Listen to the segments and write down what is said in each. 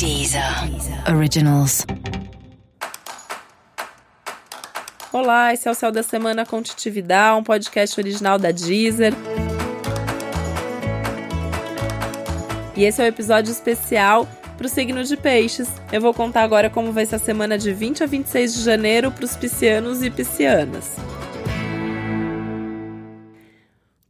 Deezer Originals. Olá, esse é o Céu da Semana com Titividade, um podcast original da Deezer. E esse é o um episódio especial para o signo de Peixes. Eu vou contar agora como vai ser a semana de 20 a 26 de janeiro para os piscianos e piscianas.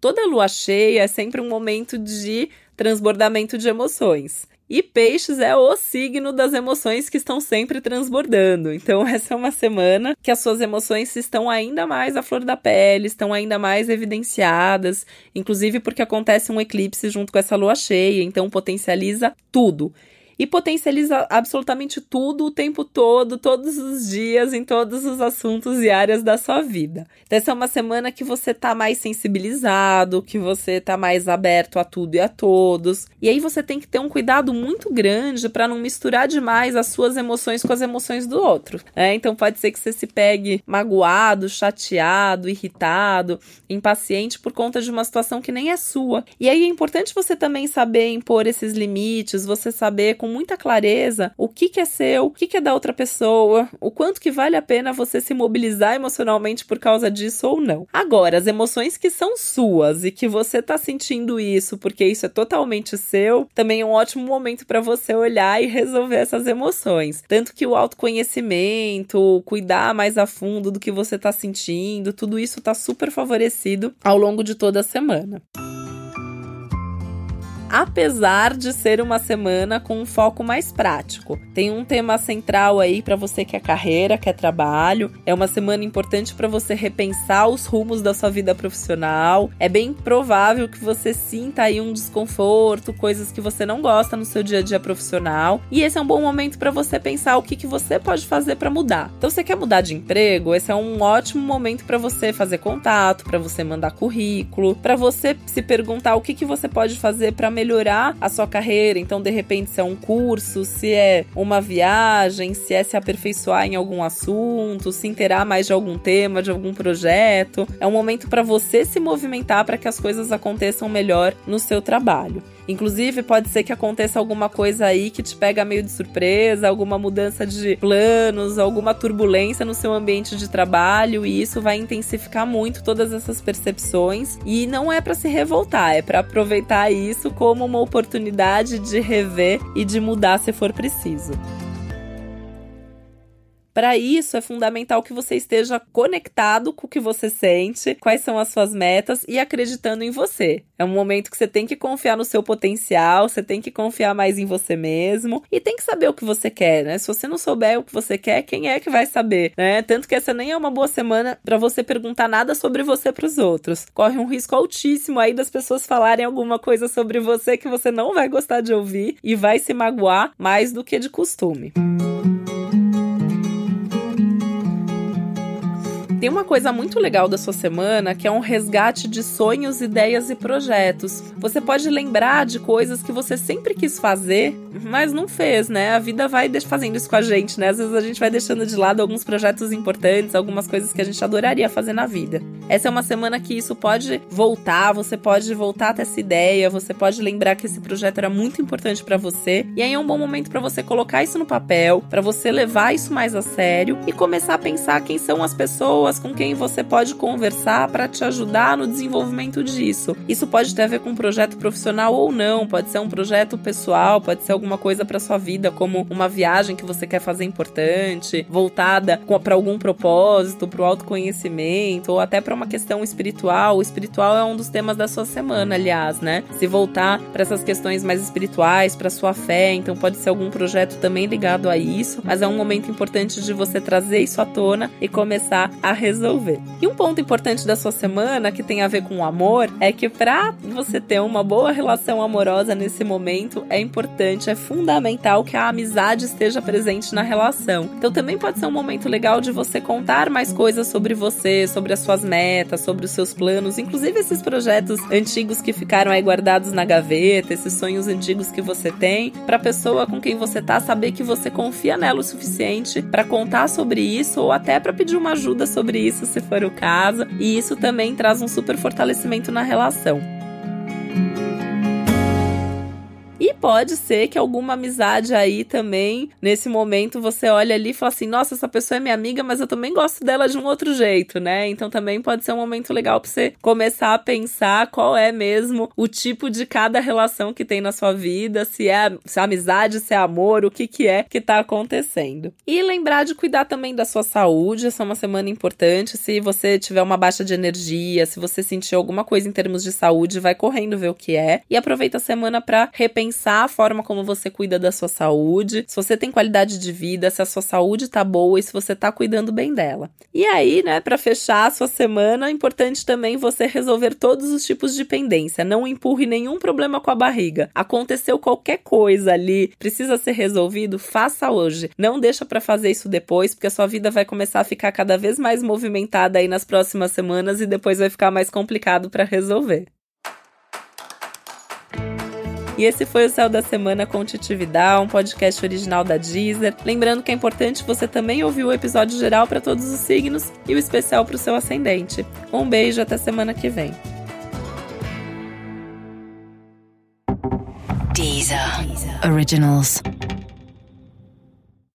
Toda lua cheia é sempre um momento de transbordamento de emoções. E peixes é o signo das emoções que estão sempre transbordando. Então, essa é uma semana que as suas emoções estão ainda mais à flor da pele, estão ainda mais evidenciadas, inclusive porque acontece um eclipse junto com essa lua cheia, então potencializa tudo e potencializa absolutamente tudo o tempo todo, todos os dias, em todos os assuntos e áreas da sua vida. Então, essa é uma semana que você tá mais sensibilizado, que você tá mais aberto a tudo e a todos. E aí você tem que ter um cuidado muito grande para não misturar demais as suas emoções com as emoções do outro. Né? Então pode ser que você se pegue magoado, chateado, irritado, impaciente por conta de uma situação que nem é sua. E aí é importante você também saber impor esses limites, você saber muita clareza o que, que é seu, o que, que é da outra pessoa, o quanto que vale a pena você se mobilizar emocionalmente por causa disso ou não. Agora, as emoções que são suas e que você tá sentindo isso porque isso é totalmente seu, também é um ótimo momento para você olhar e resolver essas emoções. Tanto que o autoconhecimento, cuidar mais a fundo do que você tá sentindo, tudo isso tá super favorecido ao longo de toda a semana apesar de ser uma semana com um foco mais prático. Tem um tema central aí para você que é carreira, que é trabalho. É uma semana importante para você repensar os rumos da sua vida profissional. É bem provável que você sinta aí um desconforto, coisas que você não gosta no seu dia a dia profissional. E esse é um bom momento para você pensar o que, que você pode fazer para mudar. Então, você quer mudar de emprego? Esse é um ótimo momento para você fazer contato, para você mandar currículo, para você se perguntar o que, que você pode fazer para melhorar a sua carreira. Então, de repente, se é um curso, se é uma viagem, se é se aperfeiçoar em algum assunto, se inteirar mais de algum tema, de algum projeto. É um momento para você se movimentar para que as coisas aconteçam melhor no seu trabalho. Inclusive, pode ser que aconteça alguma coisa aí que te pega meio de surpresa, alguma mudança de planos, alguma turbulência no seu ambiente de trabalho, e isso vai intensificar muito todas essas percepções. E não é para se revoltar, é para aproveitar isso como uma oportunidade de rever e de mudar se for preciso. Para isso, é fundamental que você esteja conectado com o que você sente, quais são as suas metas e acreditando em você. É um momento que você tem que confiar no seu potencial, você tem que confiar mais em você mesmo e tem que saber o que você quer, né? Se você não souber o que você quer, quem é que vai saber, né? Tanto que essa nem é uma boa semana para você perguntar nada sobre você para os outros. Corre um risco altíssimo aí das pessoas falarem alguma coisa sobre você que você não vai gostar de ouvir e vai se magoar mais do que de costume. Tem uma coisa muito legal da sua semana que é um resgate de sonhos, ideias e projetos. Você pode lembrar de coisas que você sempre quis fazer, mas não fez, né? A vida vai fazendo isso com a gente, né? Às vezes a gente vai deixando de lado alguns projetos importantes, algumas coisas que a gente adoraria fazer na vida. Essa é uma semana que isso pode voltar, você pode voltar até essa ideia, você pode lembrar que esse projeto era muito importante para você, e aí é um bom momento para você colocar isso no papel, para você levar isso mais a sério e começar a pensar quem são as pessoas com quem você pode conversar para te ajudar no desenvolvimento disso. Isso pode ter a ver com um projeto profissional ou não, pode ser um projeto pessoal, pode ser alguma coisa para sua vida, como uma viagem que você quer fazer importante, voltada para algum propósito, para o autoconhecimento ou até para uma questão espiritual. O espiritual é um dos temas da sua semana, aliás, né? Se voltar para essas questões mais espirituais, para sua fé, então pode ser algum projeto também ligado a isso, mas é um momento importante de você trazer isso à tona e começar a resolver. E um ponto importante da sua semana que tem a ver com o amor é que para você ter uma boa relação amorosa nesse momento é importante, é fundamental que a amizade esteja presente na relação. Então também pode ser um momento legal de você contar mais coisas sobre você, sobre as suas metas, sobre os seus planos, inclusive esses projetos antigos que ficaram aí guardados na gaveta, esses sonhos antigos que você tem, para a pessoa com quem você tá saber que você confia nela o suficiente para contar sobre isso ou até para pedir uma ajuda sobre isso se for o caso, e isso também traz um super fortalecimento na relação. Pode ser que alguma amizade aí também, nesse momento, você olha ali e fala assim: nossa, essa pessoa é minha amiga, mas eu também gosto dela de um outro jeito, né? Então também pode ser um momento legal para você começar a pensar qual é mesmo o tipo de cada relação que tem na sua vida, se é, se é amizade, se é amor, o que que é que tá acontecendo. E lembrar de cuidar também da sua saúde, essa é uma semana importante. Se você tiver uma baixa de energia, se você sentir alguma coisa em termos de saúde, vai correndo ver o que é e aproveita a semana para repensar a forma como você cuida da sua saúde, se você tem qualidade de vida, se a sua saúde tá boa e se você tá cuidando bem dela. E aí, né, para fechar a sua semana, é importante também você resolver todos os tipos de pendência. Não empurre nenhum problema com a barriga. Aconteceu qualquer coisa ali, precisa ser resolvido, faça hoje. Não deixa para fazer isso depois, porque a sua vida vai começar a ficar cada vez mais movimentada aí nas próximas semanas e depois vai ficar mais complicado para resolver. E esse foi o Céu da Semana com Titividade, um podcast original da Deezer. Lembrando que é importante você também ouvir o episódio geral para todos os signos e o especial para o seu ascendente. Um beijo, até semana que vem. Deezer. Originals.